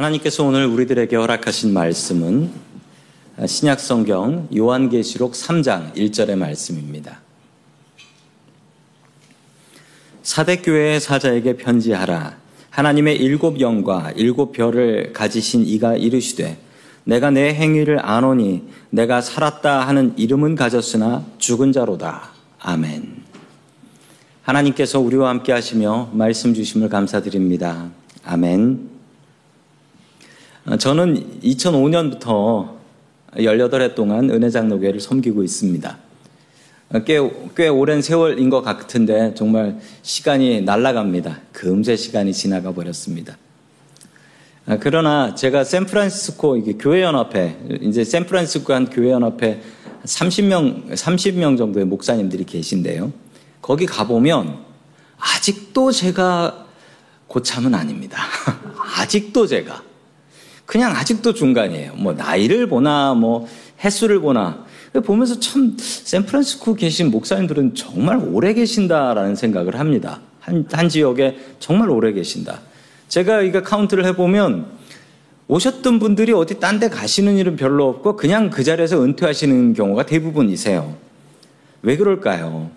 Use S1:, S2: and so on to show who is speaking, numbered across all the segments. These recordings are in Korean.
S1: 하나님께서 오늘 우리들에게 허락하신 말씀은 신약 성경 요한계시록 3장 1절의 말씀입니다. 사대교회의 사자에게 편지하라. 하나님의 일곱 영과 일곱 별을 가지신 이가 이르시되 내가 내 행위를 아노니 내가 살았다 하는 이름은 가졌으나 죽은 자로다. 아멘. 하나님께서 우리와 함께 하시며 말씀 주심을 감사드립니다. 아멘. 어, 저는 2005년부터 18해 동안 은혜장로교회를 섬기고 있습니다. 어, 꽤, 꽤 오랜 세월인 것 같은데 정말 시간이 날아갑니다. 금세 시간이 지나가 버렸습니다. 어, 그러나 제가 샌프란시스코 교회연합회, 이제 샌프란시스코 한 교회연합회 30명, 30명 정도의 목사님들이 계신데요. 거기 가보면 아직도 제가 고참은 아닙니다. 아직도 제가. 그냥 아직도 중간이에요. 뭐 나이를 보나 뭐 횟수를 보나 보면서 참 샌프란시스코 계신 목사님들은 정말 오래 계신다라는 생각을 합니다. 한, 한 지역에 정말 오래 계신다. 제가 이거 카운트를 해보면 오셨던 분들이 어디 딴 데 가시는 일은 별로 없고 그냥 그 자리에서 은퇴하시는 경우가 대부분이세요. 왜 그럴까요?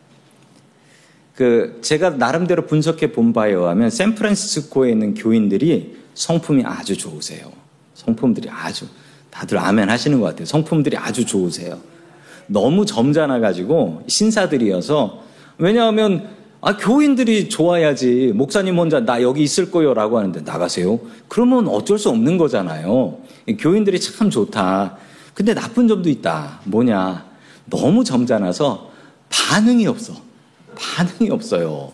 S1: 그 제가 나름대로 분석해 본 바에 의하면 샌프란시스코에 있는 교인들이 성품이 아주 좋으세요. 성품들이 아주 다들 아멘 하시는 것 같아요. 성품들이 아주 좋으세요. 너무 점잖아 가지고 신사들이어서 왜냐하면 아 교인들이 좋아야지 목사님 혼자 나 여기 있을 거요라고 하는데 나가세요. 그러면 어쩔 수 없는 거잖아요. 교인들이 참 좋다. 근데 나쁜 점도 있다. 뭐냐? 너무 점잖아서 반응이 없어. 반응이 없어요.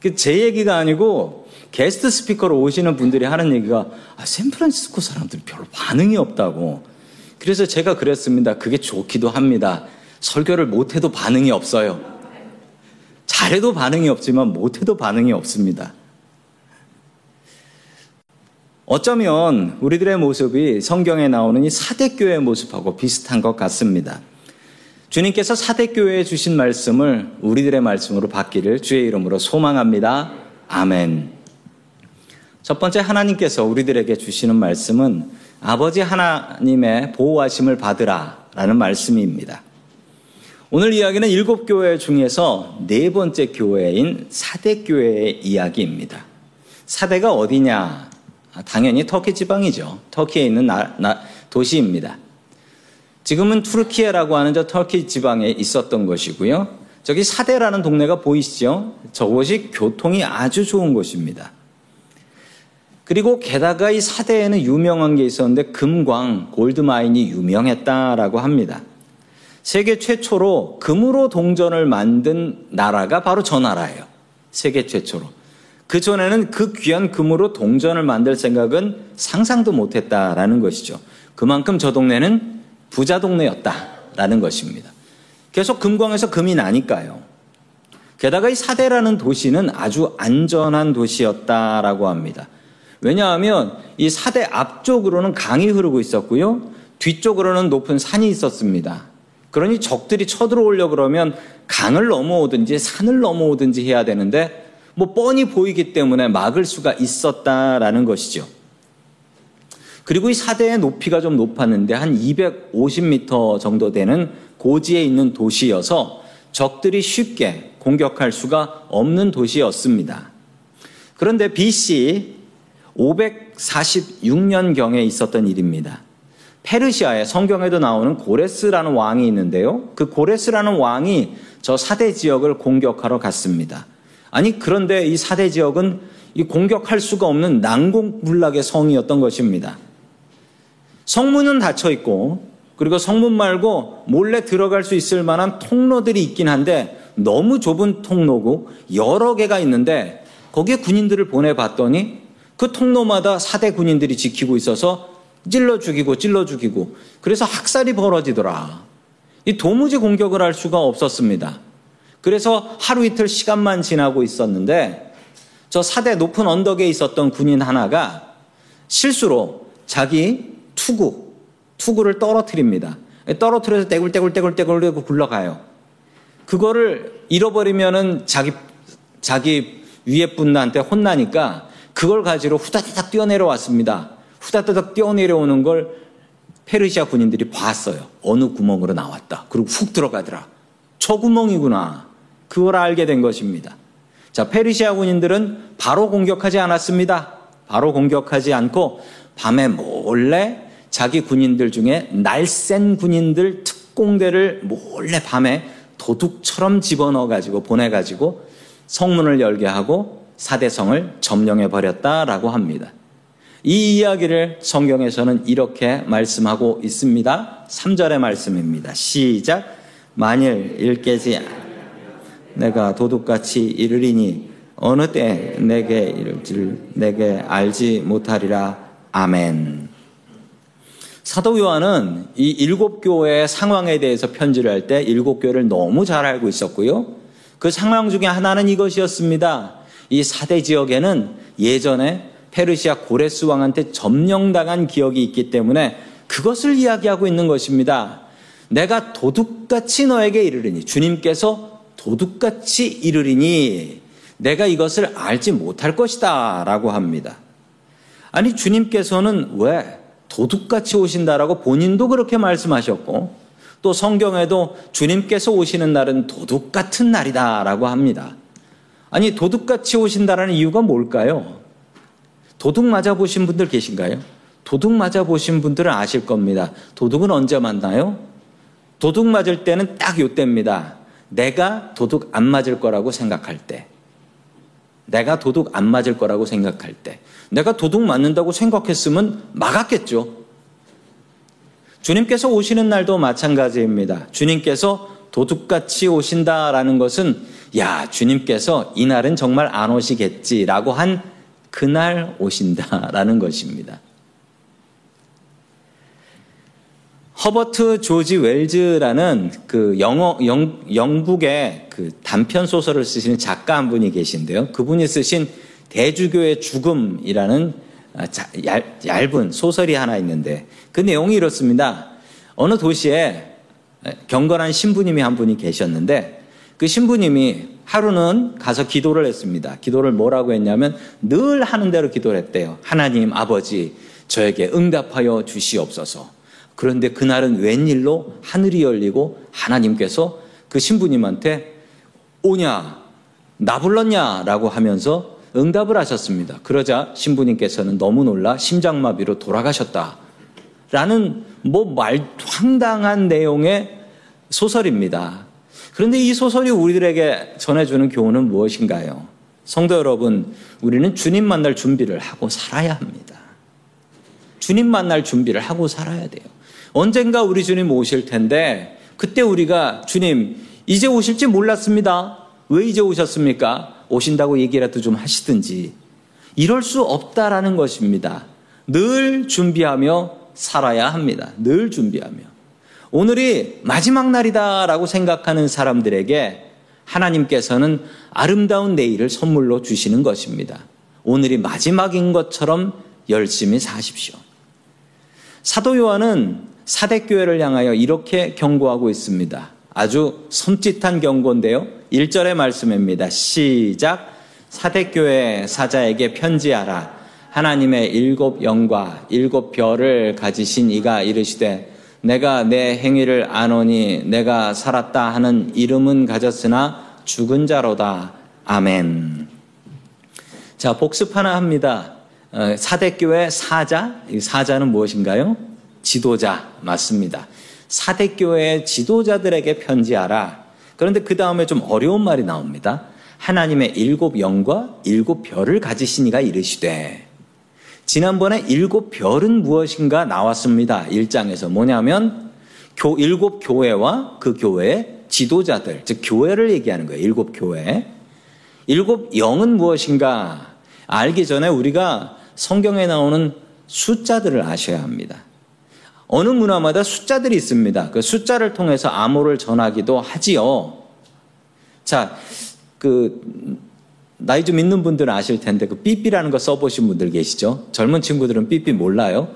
S1: 그제 얘기가 아니고 게스트 스피커로 오시는 분들이 하는 얘기가 아, 샌프란시스코 사람들이 별로 반응이 없다고. 그래서 제가 그랬습니다. 그게 좋기도 합니다. 설교를 못해도 반응이 없어요. 잘해도 반응이 없지만 못해도 반응이 없습니다. 어쩌면 우리들의 모습이 성경에 나오는 이 사대교의 모습하고 비슷한 것 같습니다. 주님께서 사대교회에 주신 말씀을 우리들의 말씀으로 받기를 주의 이름으로 소망합니다. 아멘. 첫 번째 하나님께서 우리들에게 주시는 말씀은 아버지 하나님의 보호하심을 받으라 라는 말씀입니다. 오늘 이야기는 일곱 교회 중에서 네 번째 교회인 사대교회의 이야기입니다. 사대가 어디냐? 아, 당연히 터키 지방이죠. 터키에 있는 나, 나, 도시입니다. 지금은 투르키에라고 하는 저 터키 지방에 있었던 것이고요. 저기 사대라는 동네가 보이시죠? 저곳이 교통이 아주 좋은 곳입니다. 그리고 게다가 이 사대에는 유명한 게 있었는데 금광, 골드마인이 유명했다라고 합니다. 세계 최초로 금으로 동전을 만든 나라가 바로 저 나라예요. 세계 최초로. 그 전에는 그 귀한 금으로 동전을 만들 생각은 상상도 못 했다라는 것이죠. 그만큼 저 동네는 부자 동네였다라는 것입니다. 계속 금광에서 금이 나니까요. 게다가 이 사대라는 도시는 아주 안전한 도시였다라고 합니다. 왜냐하면 이 사대 앞쪽으로는 강이 흐르고 있었고요. 뒤쪽으로는 높은 산이 있었습니다. 그러니 적들이 쳐들어오려 그러면 강을 넘어오든지 산을 넘어오든지 해야 되는데 뭐 뻔히 보이기 때문에 막을 수가 있었다라는 것이죠. 그리고 이 사대의 높이가 좀 높았는데 한 250m 정도 되는 고지에 있는 도시여서 적들이 쉽게 공격할 수가 없는 도시였습니다. 그런데 BC 546년경에 있었던 일입니다. 페르시아에 성경에도 나오는 고레스라는 왕이 있는데요. 그 고레스라는 왕이 저 사대 지역을 공격하러 갔습니다. 아니 그런데 이 사대 지역은 이 공격할 수가 없는 난공불락의 성이었던 것입니다. 성문은 닫혀 있고 그리고 성문 말고 몰래 들어갈 수 있을 만한 통로들이 있긴 한데 너무 좁은 통로고 여러 개가 있는데 거기에 군인들을 보내봤더니 그 통로마다 사대 군인들이 지키고 있어서 찔러 죽이고 찔러 죽이고 그래서 학살이 벌어지더라. 이 도무지 공격을 할 수가 없었습니다. 그래서 하루 이틀 시간만 지나고 있었는데 저 사대 높은 언덕에 있었던 군인 하나가 실수로 자기 투구, 투구를 떨어뜨립니다. 떨어뜨려서 떼굴떼굴떼굴떼굴 굴러가요. 그거를 잃어버리면은 자기, 자기 위에 분한테 혼나니까 그걸 가지고 후다닥 뛰어내려왔습니다. 후다다닥 뛰어내려오는 걸 페르시아 군인들이 봤어요. 어느 구멍으로 나왔다. 그리고 훅 들어가더라. 저 구멍이구나. 그걸 알게 된 것입니다. 자, 페르시아 군인들은 바로 공격하지 않았습니다. 바로 공격하지 않고 밤에 몰래 자기 군인들 중에 날쌘 군인들 특공대를 몰래 밤에 도둑처럼 집어넣어 가지고 보내 가지고 성문을 열게 하고 사대성을 점령해 버렸다라고 합니다. 이 이야기를 성경에서는 이렇게 말씀하고 있습니다. 3절의 말씀입니다. 시작. 만일 일깨지 내가 도둑같이 이르리니 어느 때 내게 이를지를 내게 알지 못하리라. 아멘. 사도 요한은 이 일곱 교회의 상황에 대해서 편지를 할 때 일곱 교회를 너무 잘 알고 있었고요. 그 상황 중에 하나는 이것이었습니다. 이 사대 지역에는 예전에 페르시아 고레스 왕한테 점령당한 기억이 있기 때문에 그것을 이야기하고 있는 것입니다. 내가 도둑같이 너에게 이르리니 주님께서 도둑같이 이르리니 내가 이것을 알지 못할 것이다 라고 합니다. 아니 주님께서는 왜 도둑같이 오신다라고 본인도 그렇게 말씀하셨고 또 성경에도 주님께서 오시는 날은 도둑 같은 날이다라고 합니다. 아니 도둑같이 오신다라는 이유가 뭘까요? 도둑 맞아 보신 분들 계신가요? 도둑 맞아 보신 분들은 아실 겁니다. 도둑은 언제 만나요? 도둑 맞을 때는 딱 요때입니다. 내가 도둑 안 맞을 거라고 생각할 때. 내가 도둑 안 맞을 거라고 생각할 때. 내가 도둑 맞는다고 생각했으면 막았겠죠. 주님께서 오시는 날도 마찬가지입니다. 주님께서 도둑같이 오신다라는 것은 야, 주님께서 이 날은 정말 안 오시겠지라고 한 그날 오신다라는 것입니다. 허버트 조지 웰즈라는 그 영어 영, 영국의 그 단편 소설을 쓰시는 작가 한 분이 계신데요. 그분이 쓰신 대주교의 죽음이라는 아, 얇, 은 소설이 하나 있는데 그 내용이 이렇습니다. 어느 도시에 경건한 신부님이 한 분이 계셨는데 그 신부님이 하루는 가서 기도를 했습니다. 기도를 뭐라고 했냐면 늘 하는 대로 기도를 했대요. 하나님 아버지 저에게 응답하여 주시옵소서. 그런데 그날은 웬일로 하늘이 열리고 하나님께서 그 신부님한테 오냐 나 불렀냐라고 하면서 응답을 하셨습니다. 그러자 신부님께서는 너무 놀라 심장마비로 돌아가셨다. 라는 뭐 말 황당한 내용의 소설입니다. 그런데 이 소설이 우리들에게 전해주는 교훈은 무엇인가요? 성도 여러분, 우리는 주님 만날 준비를 하고 살아야 합니다. 주님 만날 준비를 하고 살아야 돼요. 언젠가 우리 주님 오실 텐데, 그때 우리가 주님, 이제 오실지 몰랐습니다. 왜 이제 오셨습니까? 오신다고 얘기라도 좀 하시든지. 이럴 수 없다라는 것입니다. 늘 준비하며 살아야 합니다. 늘 준비하며. 오늘이 마지막 날이다라고 생각하는 사람들에게 하나님께서는 아름다운 내일을 선물로 주시는 것입니다. 오늘이 마지막인 것처럼 열심히 사십시오. 사도 요한은 사대교회를 향하여 이렇게 경고하고 있습니다. 아주 섬찟한 경고인데요. 1절의 말씀입니다. 시작. 사대교회 사자에게 편지하라. 하나님의 일곱 영과 일곱 별을 가지신 이가 이르시되 내가 내 행위를 아노니 내가 살았다 하는 이름은 가졌으나 죽은 자로다. 아멘. 자, 복습 하나 합니다. 어, 사대교회 사자, 이 사자는 무엇인가요? 지도자, 맞습니다. 사대교회 지도자들에게 편지하라. 그런데 그 다음에 좀 어려운 말이 나옵니다. 하나님의 일곱 영과 일곱 별을 가지신 이가 이르시되 지난번에 일곱 별은 무엇인가 나왔습니다. 1장에서 뭐냐면 교, 일곱 교회와 그 교회의 지도자들, 즉 교회를 얘기하는 거예요. 일곱 교회. 일곱 영은 무엇인가 알기 전에 우리가 성경에 나오는 숫자들을 아셔야 합니다. 어느 문화마다 숫자들이 있습니다. 그 숫자를 통해서 암호를 전하기도 하지요. 자, 그 나이 좀 있는 분들은 아실 텐데 그 삐삐라는 거 써보신 분들 계시죠? 젊은 친구들은 삐삐 몰라요.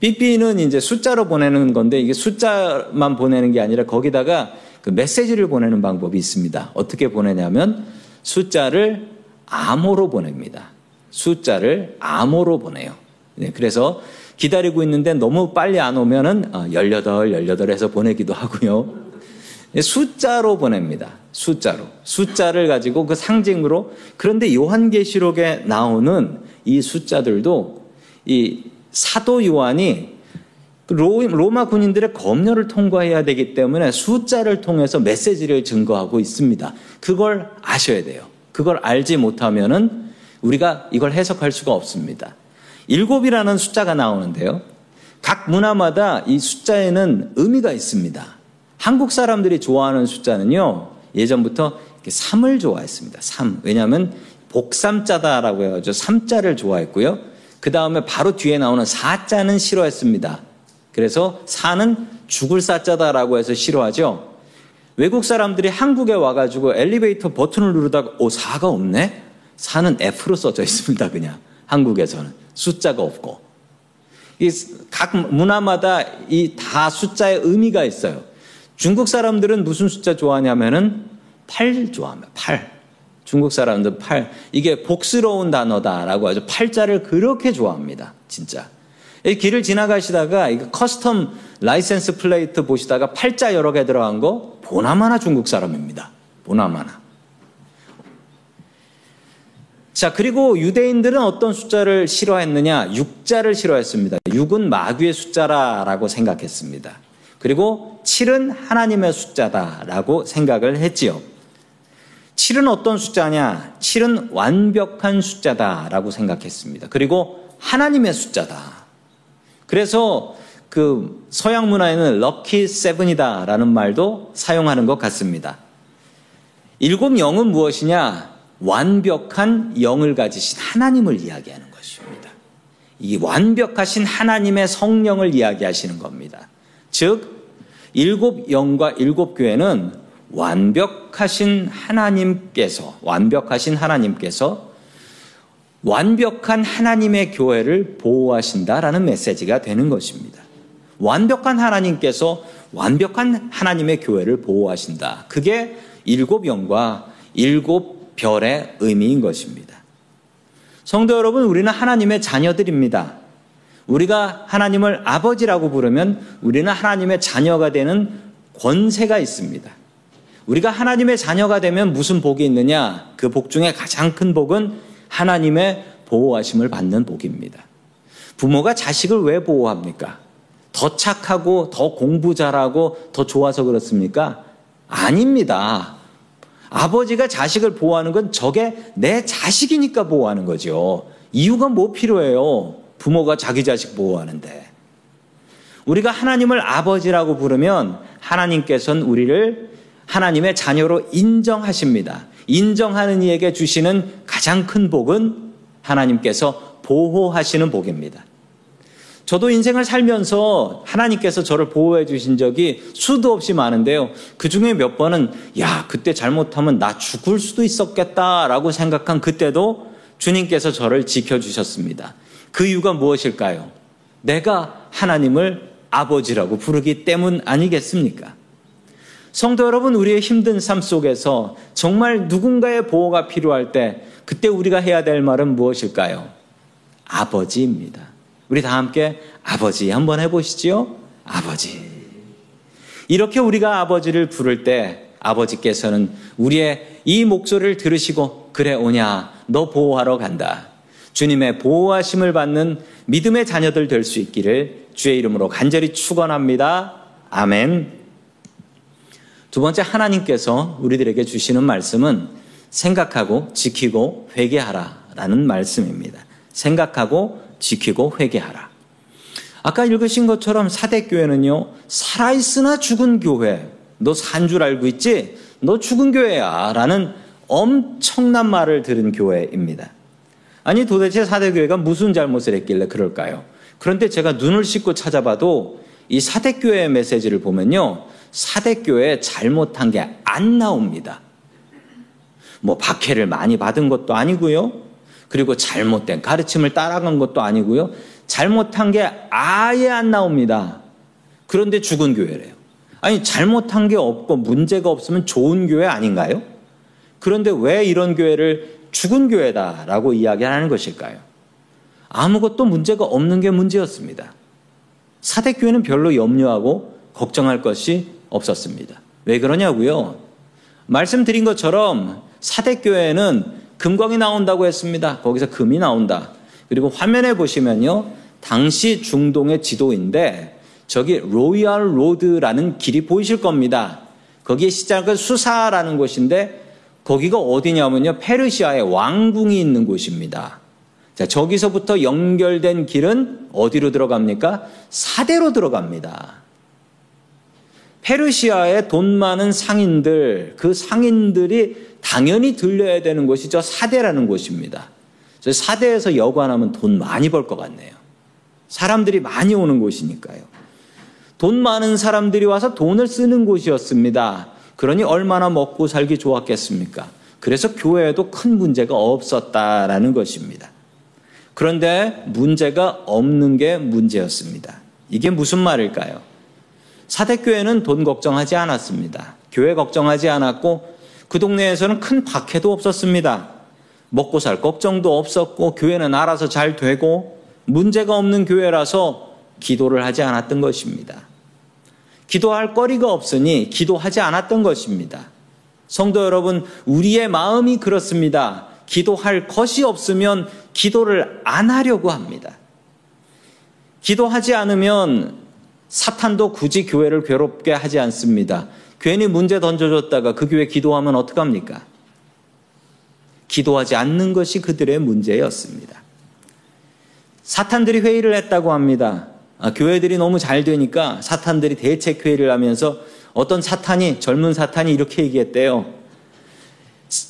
S1: 삐삐는 이제 숫자로 보내는 건데 이게 숫자만 보내는 게 아니라 거기다가 그 메시지를 보내는 방법이 있습니다. 어떻게 보내냐면 숫자를 암호로 보냅니다. 숫자를 암호로 보내요. 네, 그래서 기다리고 있는데 너무 빨리 안 오면은 18, 18에서 보내기도 하고요. 네, 숫자로 보냅니다. 숫자로. 숫자를 가지고 그 상징으로. 그런데 요한계시록에 나오는 이 숫자들도 이 사도 요한이 로마 군인들의 검열을 통과해야 되기 때문에 숫자를 통해서 메시지를 증거하고 있습니다. 그걸 아셔야 돼요. 그걸 알지 못하면은 우리가 이걸 해석할 수가 없습니다. 일곱이라는 숫자가 나오는데요. 각 문화마다 이 숫자에는 의미가 있습니다. 한국 사람들이 좋아하는 숫자는요, 예전부터 3을 좋아했습니다. 3. 왜냐하면 복삼자다라고 해가지고 3자를 좋아했고요. 그 다음에 바로 뒤에 나오는 4자는 싫어했습니다. 그래서 4는 죽을 사자다라고 해서 싫어하죠. 외국 사람들이 한국에 와가지고 엘리베이터 버튼을 누르다가 오 4가 없네? 4는 F로 써져 있습니다. 그냥 한국에서는 숫자가 없고 이 각 문화마다 이 다 숫자의 의미가 있어요. 중국 사람들은 무슨 숫자 좋아하냐면은 8 좋아합니다. 8. 중국 사람들 8. 이게 복스러운 단어다라고 하죠. 8자를 그렇게 좋아합니다. 진짜. 길을 지나가시다가 custom license plate 보시다가 8자 여러 개 들어간 거 보나마나 중국 사람입니다. 보나마나. 자, 그리고 유대인들은 어떤 숫자를 싫어했느냐? 6자를 싫어했습니다. 6은 마귀의 숫자라고 생각했습니다. 그리고 7은 하나님의 숫자다라고 생각을 했지요. 7은 어떤 숫자냐? 7은 완벽한 숫자다라고 생각했습니다. 그리고 하나님의 숫자다. 그래서 그 서양 문화에는 럭키 세븐이다라는 말도 사용하는 것 같습니다. 일곱 영은 무엇이냐? 완벽한 영을 가지신 하나님을 이야기하는 것입니다. 이 완벽하신 하나님의 성령을 이야기하시는 겁니다. 즉, 일곱 영과 일곱 교회는 완벽하신 하나님께서, 완벽하신 하나님께서 완벽한 하나님의 교회를 보호하신다라는 메시지가 되는 것입니다. 완벽한 하나님께서 완벽한 하나님의 교회를 보호하신다. 그게 일곱 영과 일곱 별의 의미인 것입니다. 성도 여러분, 우리는 하나님의 자녀들입니다. 우리가 하나님을 아버지라고 부르면 우리는 하나님의 자녀가 되는 권세가 있습니다. 우리가 하나님의 자녀가 되면 무슨 복이 있느냐? 그 복 중에 가장 큰 복은 하나님의 보호하심을 받는 복입니다. 부모가 자식을 왜 보호합니까? 더 착하고 더 공부 잘하고 더 좋아서 그렇습니까? 아닙니다. 아버지가 자식을 보호하는 건 저게 내 자식이니까 보호하는 거죠. 이유가 뭐 필요해요? 부모가 자기 자식 보호하는데. 우리가 하나님을 아버지라고 부르면 하나님께서는 우리를 하나님의 자녀로 인정하십니다. 인정하는 이에게 주시는 가장 큰 복은 하나님께서 보호하시는 복입니다. 저도 인생을 살면서 하나님께서 저를 보호해 주신 적이 수도 없이 많은데요. 그 중에 몇 번은, 야, 그때 잘못하면 나 죽을 수도 있었겠다라고 생각한 그때도 주님께서 저를 지켜주셨습니다. 그 이유가 무엇일까요? 내가 하나님을 아버지라고 부르기 때문 아니겠습니까? 성도 여러분, 우리의 힘든 삶 속에서 정말 누군가의 보호가 필요할 때 그때 우리가 해야 될 말은 무엇일까요? 아버지입니다. 우리 다 함께 아버지 한번 해보시지요? 아버지. 이렇게 우리가 아버지를 부를 때 아버지께서는 우리의 이 목소리를 들으시고 그래 오냐 너 보호하러 간다. 주님의 보호하심을 받는 믿음의 자녀들 될 수 있기를 주의 이름으로 간절히 축원합니다. 아멘. 두 번째 하나님께서 우리들에게 주시는 말씀은 생각하고 지키고 회개하라라는 말씀입니다. 생각하고 지키고 회개하라. 아까 읽으신 것처럼 사대교회는요, 살아있으나 죽은 교회. 너 산 줄 알고 있지? 너 죽은 교회야. 라는 엄청난 말을 들은 교회입니다. 아니, 도대체 사대교회가 무슨 잘못을 했길래 그럴까요? 그런데 제가 눈을 씻고 찾아봐도 이 사대교회의 메시지를 보면요, 사대교회 잘못한 게 안 나옵니다. 뭐 박해를 많이 받은 것도 아니고요. 그리고 잘못된 가르침을 따라간 것도 아니고요. 잘못한 게 아예 안 나옵니다. 그런데 죽은 교회래요. 아니 잘못한 게 없고 문제가 없으면 좋은 교회 아닌가요? 그런데 왜 이런 교회를 죽은 교회다라고 이야기하는 것일까요? 아무것도 문제가 없는 게 문제였습니다. 사데교회는 별로 염려하고 걱정할 것이 없었습니다. 왜 그러냐고요? 말씀드린 것처럼 사데교회는 금광이 나온다고 했습니다. 거기서 금이 나온다. 그리고 화면에 보시면요. 당시 중동의 지도인데 저기 Royal Road라는 길이 보이실 겁니다. 거기에 시작은 수사라는 곳인데 거기가 어디냐면요. 페르시아의 왕궁이 있는 곳입니다. 자, 저기서부터 연결된 길은 어디로 들어갑니까? 사대로 들어갑니다. 페르시아의 돈 많은 상인들, 그 상인들이 당연히 들려야 되는 곳이 저 사대라는 곳입니다. 저 사대에서 여관하면 돈 많이 벌 것 같네요. 사람들이 많이 오는 곳이니까요. 돈 많은 사람들이 와서 돈을 쓰는 곳이었습니다. 그러니 얼마나 먹고 살기 좋았겠습니까? 그래서 교회에도 큰 문제가 없었다라는 것입니다. 그런데 문제가 없는 게 문제였습니다. 이게 무슨 말일까요? 사대교회는 돈 걱정하지 않았습니다. 교회 걱정하지 않았고 그 동네에서는 큰 박해도 없었습니다. 먹고 살 걱정도 없었고 교회는 알아서 잘 되고 문제가 없는 교회라서 기도를 하지 않았던 것입니다. 기도할 거리가 없으니 기도하지 않았던 것입니다. 성도 여러분, 우리의 마음이 그렇습니다. 기도할 것이 없으면 기도를 안 하려고 합니다. 기도하지 않으면 사탄도 굳이 교회를 괴롭게 하지 않습니다. 괜히 문제 던져줬다가 그 교회 기도하면 어떡합니까? 기도하지 않는 것이 그들의 문제였습니다. 사탄들이 회의를 했다고 합니다. 아, 교회들이 너무 잘 되니까 사탄들이 대책 회의를 하면서 어떤 사탄이 젊은 사탄이 이렇게 얘기했대요.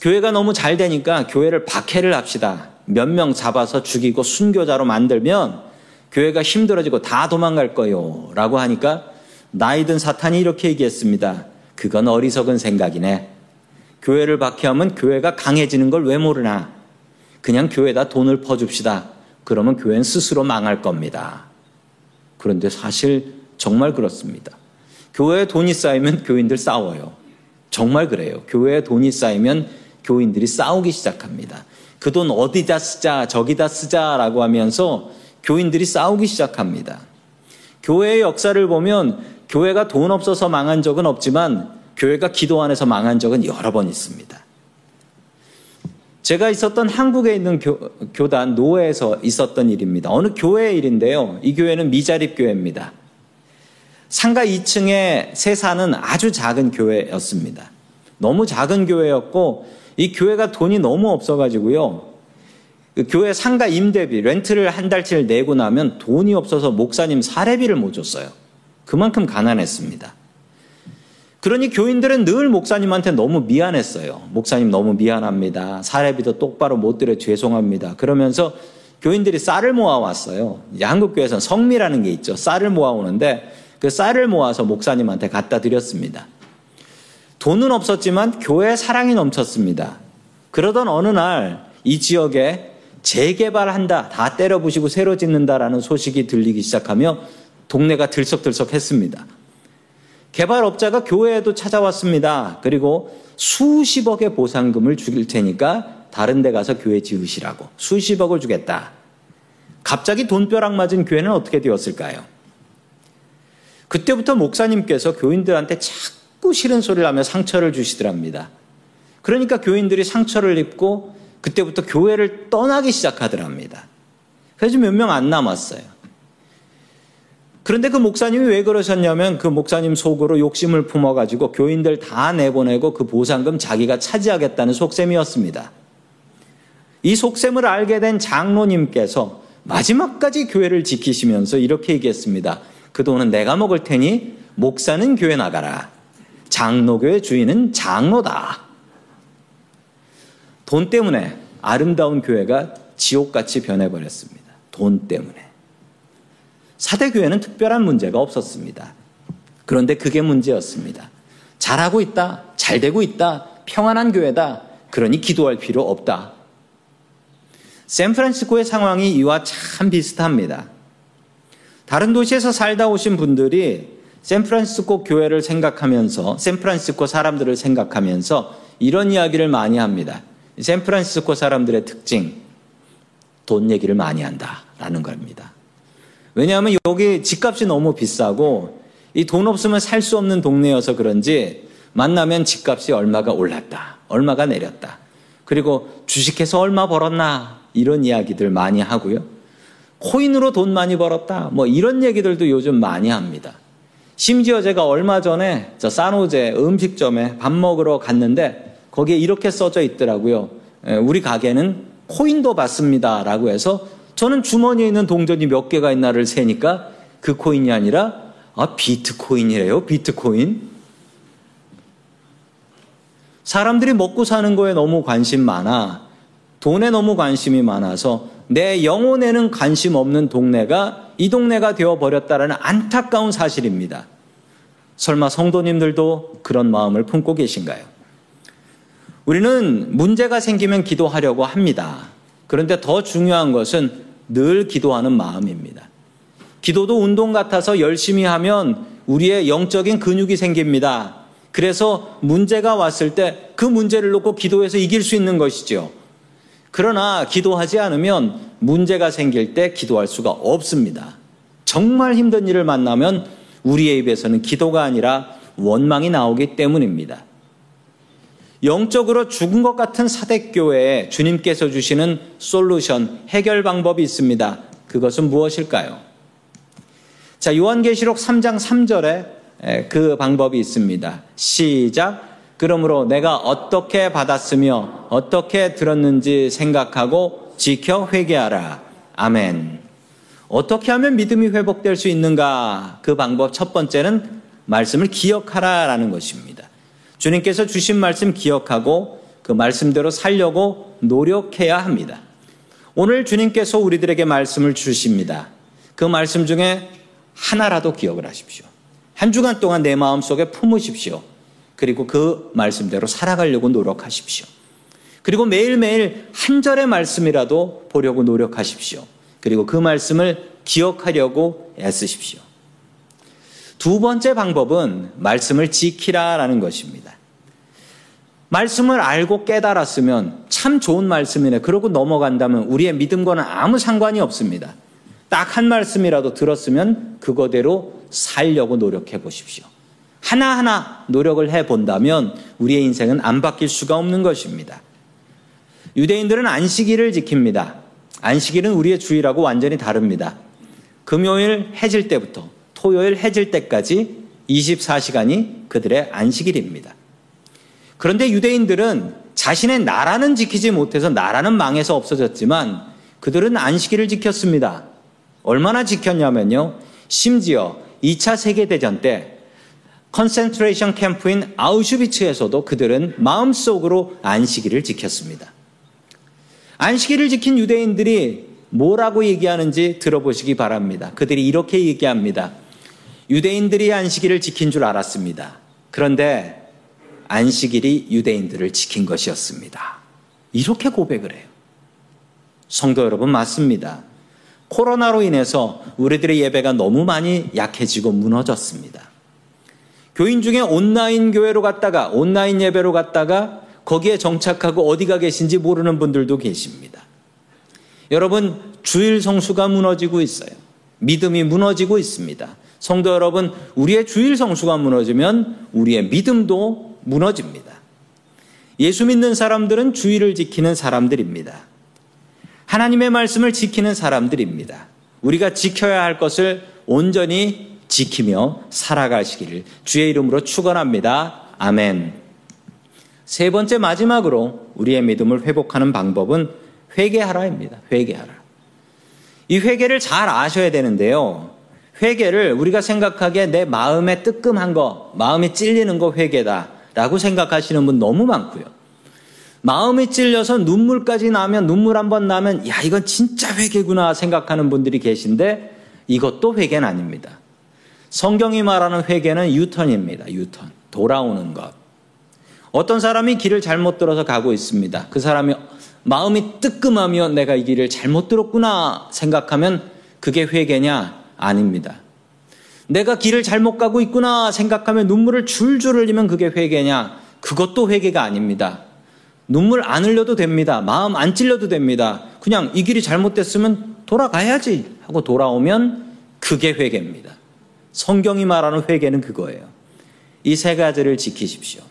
S1: 교회가 너무 잘 되니까 교회를 박해를 합시다. 몇 명 잡아서 죽이고 순교자로 만들면 교회가 힘들어지고 다 도망갈 거요. 라고 하니까 나이든 사탄이 이렇게 얘기했습니다. 그건 어리석은 생각이네. 교회를 박해하면 교회가 강해지는 걸 왜 모르나. 그냥 교회에다 돈을 퍼줍시다. 그러면 교회는 스스로 망할 겁니다. 그런데 사실 정말 그렇습니다. 교회에 돈이 쌓이면 교인들 싸워요. 정말 그래요. 교회에 돈이 쌓이면 교인들이 싸우기 시작합니다. 그 돈 어디다 쓰자, 저기다 쓰자라고 하면서 교인들이 싸우기 시작합니다. 교회의 역사를 보면 교회가 돈 없어서 망한 적은 없지만 교회가 기도 안에서 망한 적은 여러 번 있습니다. 제가 있었던 한국에 있는 교, 단 노회에서 있었던 일입니다. 어느 교회의 일인데요. 이 교회는 미자립 교회입니다. 상가 2층에 세사는 아주 작은 교회였습니다. 너무 작은 교회였고 이 교회가 돈이 너무 없어가지고요. 그 교회 상가 임대비, 렌트를 한 달치를 내고 나면 돈이 없어서 목사님 사례비를 못 줬어요. 그만큼 가난했습니다. 그러니 교인들은 늘 목사님한테 너무 미안했어요. 목사님 너무 미안합니다. 사례비도 똑바로 못 드려 죄송합니다. 그러면서 교인들이 쌀을 모아왔어요. 한국교회에서는 성미라는 게 있죠. 쌀을 모아오는데 그 쌀을 모아서 목사님한테 갖다 드렸습니다. 돈은 없었지만 교회 사랑이 넘쳤습니다. 그러던 어느 날 이 지역에 재개발한다, 다 때려 부시고 새로 짓는다라는 소식이 들리기 시작하며 동네가 들썩들썩 했습니다. 개발업자가 교회에도 찾아왔습니다. 그리고 수십억의 보상금을 주길 테니까 다른 데 가서 교회 지으시라고 수십억을 주겠다. 갑자기 돈벼락 맞은 교회는 어떻게 되었을까요? 그때부터 목사님께서 교인들한테 자꾸 싫은 소리를 하며 상처를 주시더랍니다. 그러니까 교인들이 상처를 입고 그때부터 교회를 떠나기 시작하더랍니다. 그래서 몇 명 안 남았어요. 그런데 그 목사님이 왜 그러셨냐면 그 목사님 속으로 욕심을 품어가지고 교인들 다 내보내고 그 보상금 자기가 차지하겠다는 속셈이었습니다. 이 속셈을 알게 된 장로님께서 마지막까지 교회를 지키시면서 이렇게 얘기했습니다. 그 돈은 내가 먹을 테니 목사는 교회 나가라. 장로교회 주인은 장로다. 돈 때문에 아름다운 교회가 지옥같이 변해버렸습니다. 돈 때문에. 사대교회는 특별한 문제가 없었습니다. 그런데 그게 문제였습니다. 잘하고 있다, 잘 되고 있다, 평안한 교회다, 그러니 기도할 필요 없다. 샌프란시스코의 상황이 이와 참 비슷합니다. 다른 도시에서 살다 오신 분들이 샌프란시스코 교회를 생각하면서 샌프란시스코 사람들을 생각하면서 이런 이야기를 많이 합니다. 샌프란시스코 사람들의 특징. 돈 얘기를 많이 한다라는 겁니다. 왜냐하면 여기 집값이 너무 비싸고 이 돈 없으면 살 수 없는 동네여서 그런지 만나면 집값이 얼마가 올랐다, 얼마가 내렸다. 그리고 주식해서 얼마 벌었나 이런 이야기들 많이 하고요. 코인으로 돈 많이 벌었다. 뭐 이런 얘기들도 요즘 많이 합니다. 심지어 제가 얼마 전에 저 산호제 음식점에 밥 먹으러 갔는데 거기에 이렇게 써져 있더라고요. 우리 가게는 코인도 받습니다. 라고 해서 저는 주머니에 있는 동전이 몇 개가 있나를 세니까 그 코인이 아니라 아, 비트코인이래요. 비트코인. 사람들이 먹고 사는 거에 너무 관심 많아. 돈에 너무 관심이 많아서 내 영혼에는 관심 없는 동네가 이 동네가 되어버렸다라는 안타까운 사실입니다. 설마 성도님들도 그런 마음을 품고 계신가요? 우리는 문제가 생기면 기도하려고 합니다. 그런데 더 중요한 것은 늘 기도하는 마음입니다. 기도도 운동 같아서 열심히 하면 우리의 영적인 근육이 생깁니다. 그래서 문제가 왔을 때 그 문제를 놓고 기도해서 이길 수 있는 것이죠. 그러나 기도하지 않으면 문제가 생길 때 기도할 수가 없습니다. 정말 힘든 일을 만나면 우리의 입에서는 기도가 아니라 원망이 나오기 때문입니다. 영적으로 죽은 것 같은 사대교회에 주님께서 주시는 솔루션, 해결 방법이 있습니다. 그것은 무엇일까요? 자, 요한계시록 3장 3절에 그 방법이 있습니다. 시작. 그러므로 내가 어떻게 받았으며 어떻게 들었는지 생각하고 지켜 회개하라. 아멘. 어떻게 하면 믿음이 회복될 수 있는가? 그 방법 첫 번째는 말씀을 기억하라라는 것입니다. 주님께서 주신 말씀 기억하고 그 말씀대로 살려고 노력해야 합니다. 오늘 주님께서 우리들에게 말씀을 주십니다. 그 말씀 중에 하나라도 기억을 하십시오. 한 주간 동안 내 마음 속에 품으십시오. 그리고 그 말씀대로 살아가려고 노력하십시오. 그리고 매일매일 한 절의 말씀이라도 보려고 노력하십시오. 그리고 그 말씀을 기억하려고 애쓰십시오. 두 번째 방법은 말씀을 지키라라는 것입니다. 말씀을 알고 깨달았으면 참 좋은 말씀이네. 그러고 넘어간다면 우리의 믿음과는 아무 상관이 없습니다. 딱 한 말씀이라도 들었으면 그거대로 살려고 노력해 보십시오. 하나하나 노력을 해 본다면 우리의 인생은 안 바뀔 수가 없는 것입니다. 유대인들은 안식일을 지킵니다. 안식일은 우리의 주일하고 완전히 다릅니다. 금요일 해질 때부터 토요일 해질 때까지 24시간이 그들의 안식일입니다. 그런데 유대인들은 자신의 나라는 지키지 못해서 나라는 망해서 없어졌지만 그들은 안식일을 지켰습니다. 얼마나 지켰냐면요. 심지어 2차 세계대전 때 concentration camp인 아우슈비츠에서도 그들은 마음속으로 안식일을 지켰습니다. 안식일을 지킨 유대인들이 뭐라고 얘기하는지 들어보시기 바랍니다. 그들이 이렇게 얘기합니다. 유대인들이 안식일을 지킨 줄 알았습니다. 그런데 안식일이 유대인들을 지킨 것이었습니다. 이렇게 고백을 해요. 성도 여러분, 맞습니다. 코로나로 인해서 우리들의 예배가 너무 많이 약해지고 무너졌습니다. 교인 중에 온라인 교회로 갔다가 온라인 예배로 갔다가 거기에 정착하고 어디가 계신지 모르는 분들도 계십니다. 여러분, 주일 성수가 무너지고 있어요. 믿음이 무너지고 있습니다. 성도 여러분, 우리의 주일 성수가 무너지면 우리의 믿음도 무너집니다. 예수 믿는 사람들은 주일을 지키는 사람들입니다. 하나님의 말씀을 지키는 사람들입니다. 우리가 지켜야 할 것을 온전히 지키며 살아가시기를 주의 이름으로 축원합니다. 아멘. 세 번째 마지막으로 우리의 믿음을 회복하는 방법은 회개하라입니다. 회개하라. 이 회개를 잘 아셔야 되는데요. 회개를 우리가 생각하기에 내 마음에 뜨끔한 거, 마음이 찔리는 거 회개다 라고 생각하시는 분 너무 많고요. 마음이 찔려서 눈물까지 나면 눈물 한 번 나면 야 이건 진짜 회개구나 생각하는 분들이 계신데 이것도 회개는 아닙니다. 성경이 말하는 회개는 유턴입니다. 유턴. 돌아오는 것. 어떤 사람이 길을 잘못 들어서 가고 있습니다. 그 사람이 마음이 뜨끔하며 내가 이 길을 잘못 들었구나 생각하면 그게 회개냐? 아닙니다. 내가 길을 잘못 가고 있구나 생각하면 눈물을 줄줄 흘리면 그게 회개냐? 그것도 회개가 아닙니다. 눈물 안 흘려도 됩니다. 마음 안 찔려도 됩니다. 그냥 이 길이 잘못됐으면 돌아가야지 하고 돌아오면 그게 회개입니다. 성경이 말하는 회개는 그거예요. 이 세 가지를 지키십시오.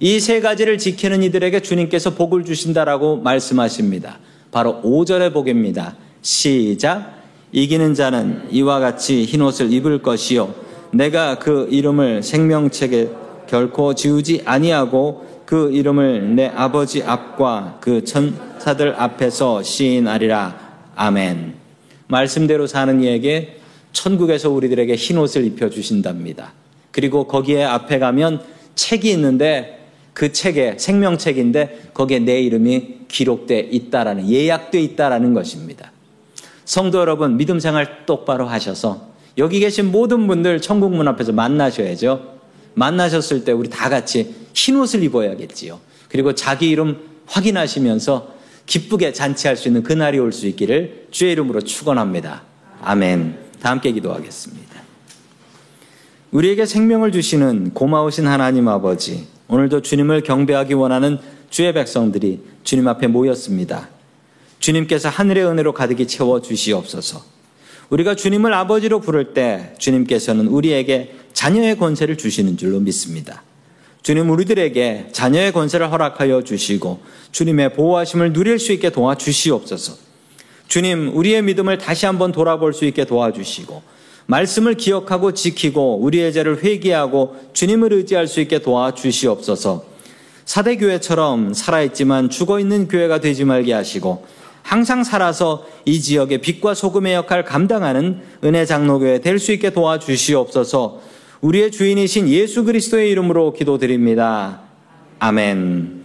S1: 이 세 가지를 지키는 이들에게 주님께서 복을 주신다라고 말씀하십니다. 바로 5절의 복입니다. 시작. 이기는 자는 이와 같이 흰 옷을 입을 것이요. 내가 그 이름을 생명책에 결코 지우지 아니하고 그 이름을 내 아버지 앞과 그 천사들 앞에서 시인하리라. 아멘. 말씀대로 사는 이에게 천국에서 우리들에게 흰 옷을 입혀 주신답니다. 그리고 거기에 앞에 가면 책이 있는데 그 책에 생명책인데 거기에 내 이름이 기록돼 있다라는 예약돼 있다라는 것입니다. 성도 여러분 믿음 생활 똑바로 하셔서 여기 계신 모든 분들 천국 문 앞에서 만나셔야죠. 만나셨을 때 우리 다 같이 흰 옷을 입어야겠지요. 그리고 자기 이름 확인하시면서 기쁘게 잔치할 수 있는 그날이 올 수 있기를 주의 이름으로 축원합니다. 아멘. 다 함께 기도하겠습니다. 우리에게 생명을 주시는 고마우신 하나님 아버지, 오늘도 주님을 경배하기 원하는 주의 백성들이 주님 앞에 모였습니다. 주님께서 하늘의 은혜로 가득히 채워 주시옵소서. 우리가 주님을 아버지로 부를 때 주님께서는 우리에게 자녀의 권세를 주시는 줄로 믿습니다. 주님 우리들에게 자녀의 권세를 허락하여 주시고 주님의 보호하심을 누릴 수 있게 도와 주시옵소서. 주님 우리의 믿음을 다시 한번 돌아볼 수 있게 도와주시고 말씀을 기억하고 지키고 우리의 죄를 회개하고 주님을 의지할 수 있게 도와주시옵소서. 사대교회처럼 살아있지만 죽어있는 교회가 되지 말게 하시고 항상 살아서 이 지역의 빛과 소금의 역할을 감당하는 은혜 장로교회 될 수 있게 도와주시옵소서 우리의 주인이신 예수 그리스도의 이름으로 기도드립니다. 아멘.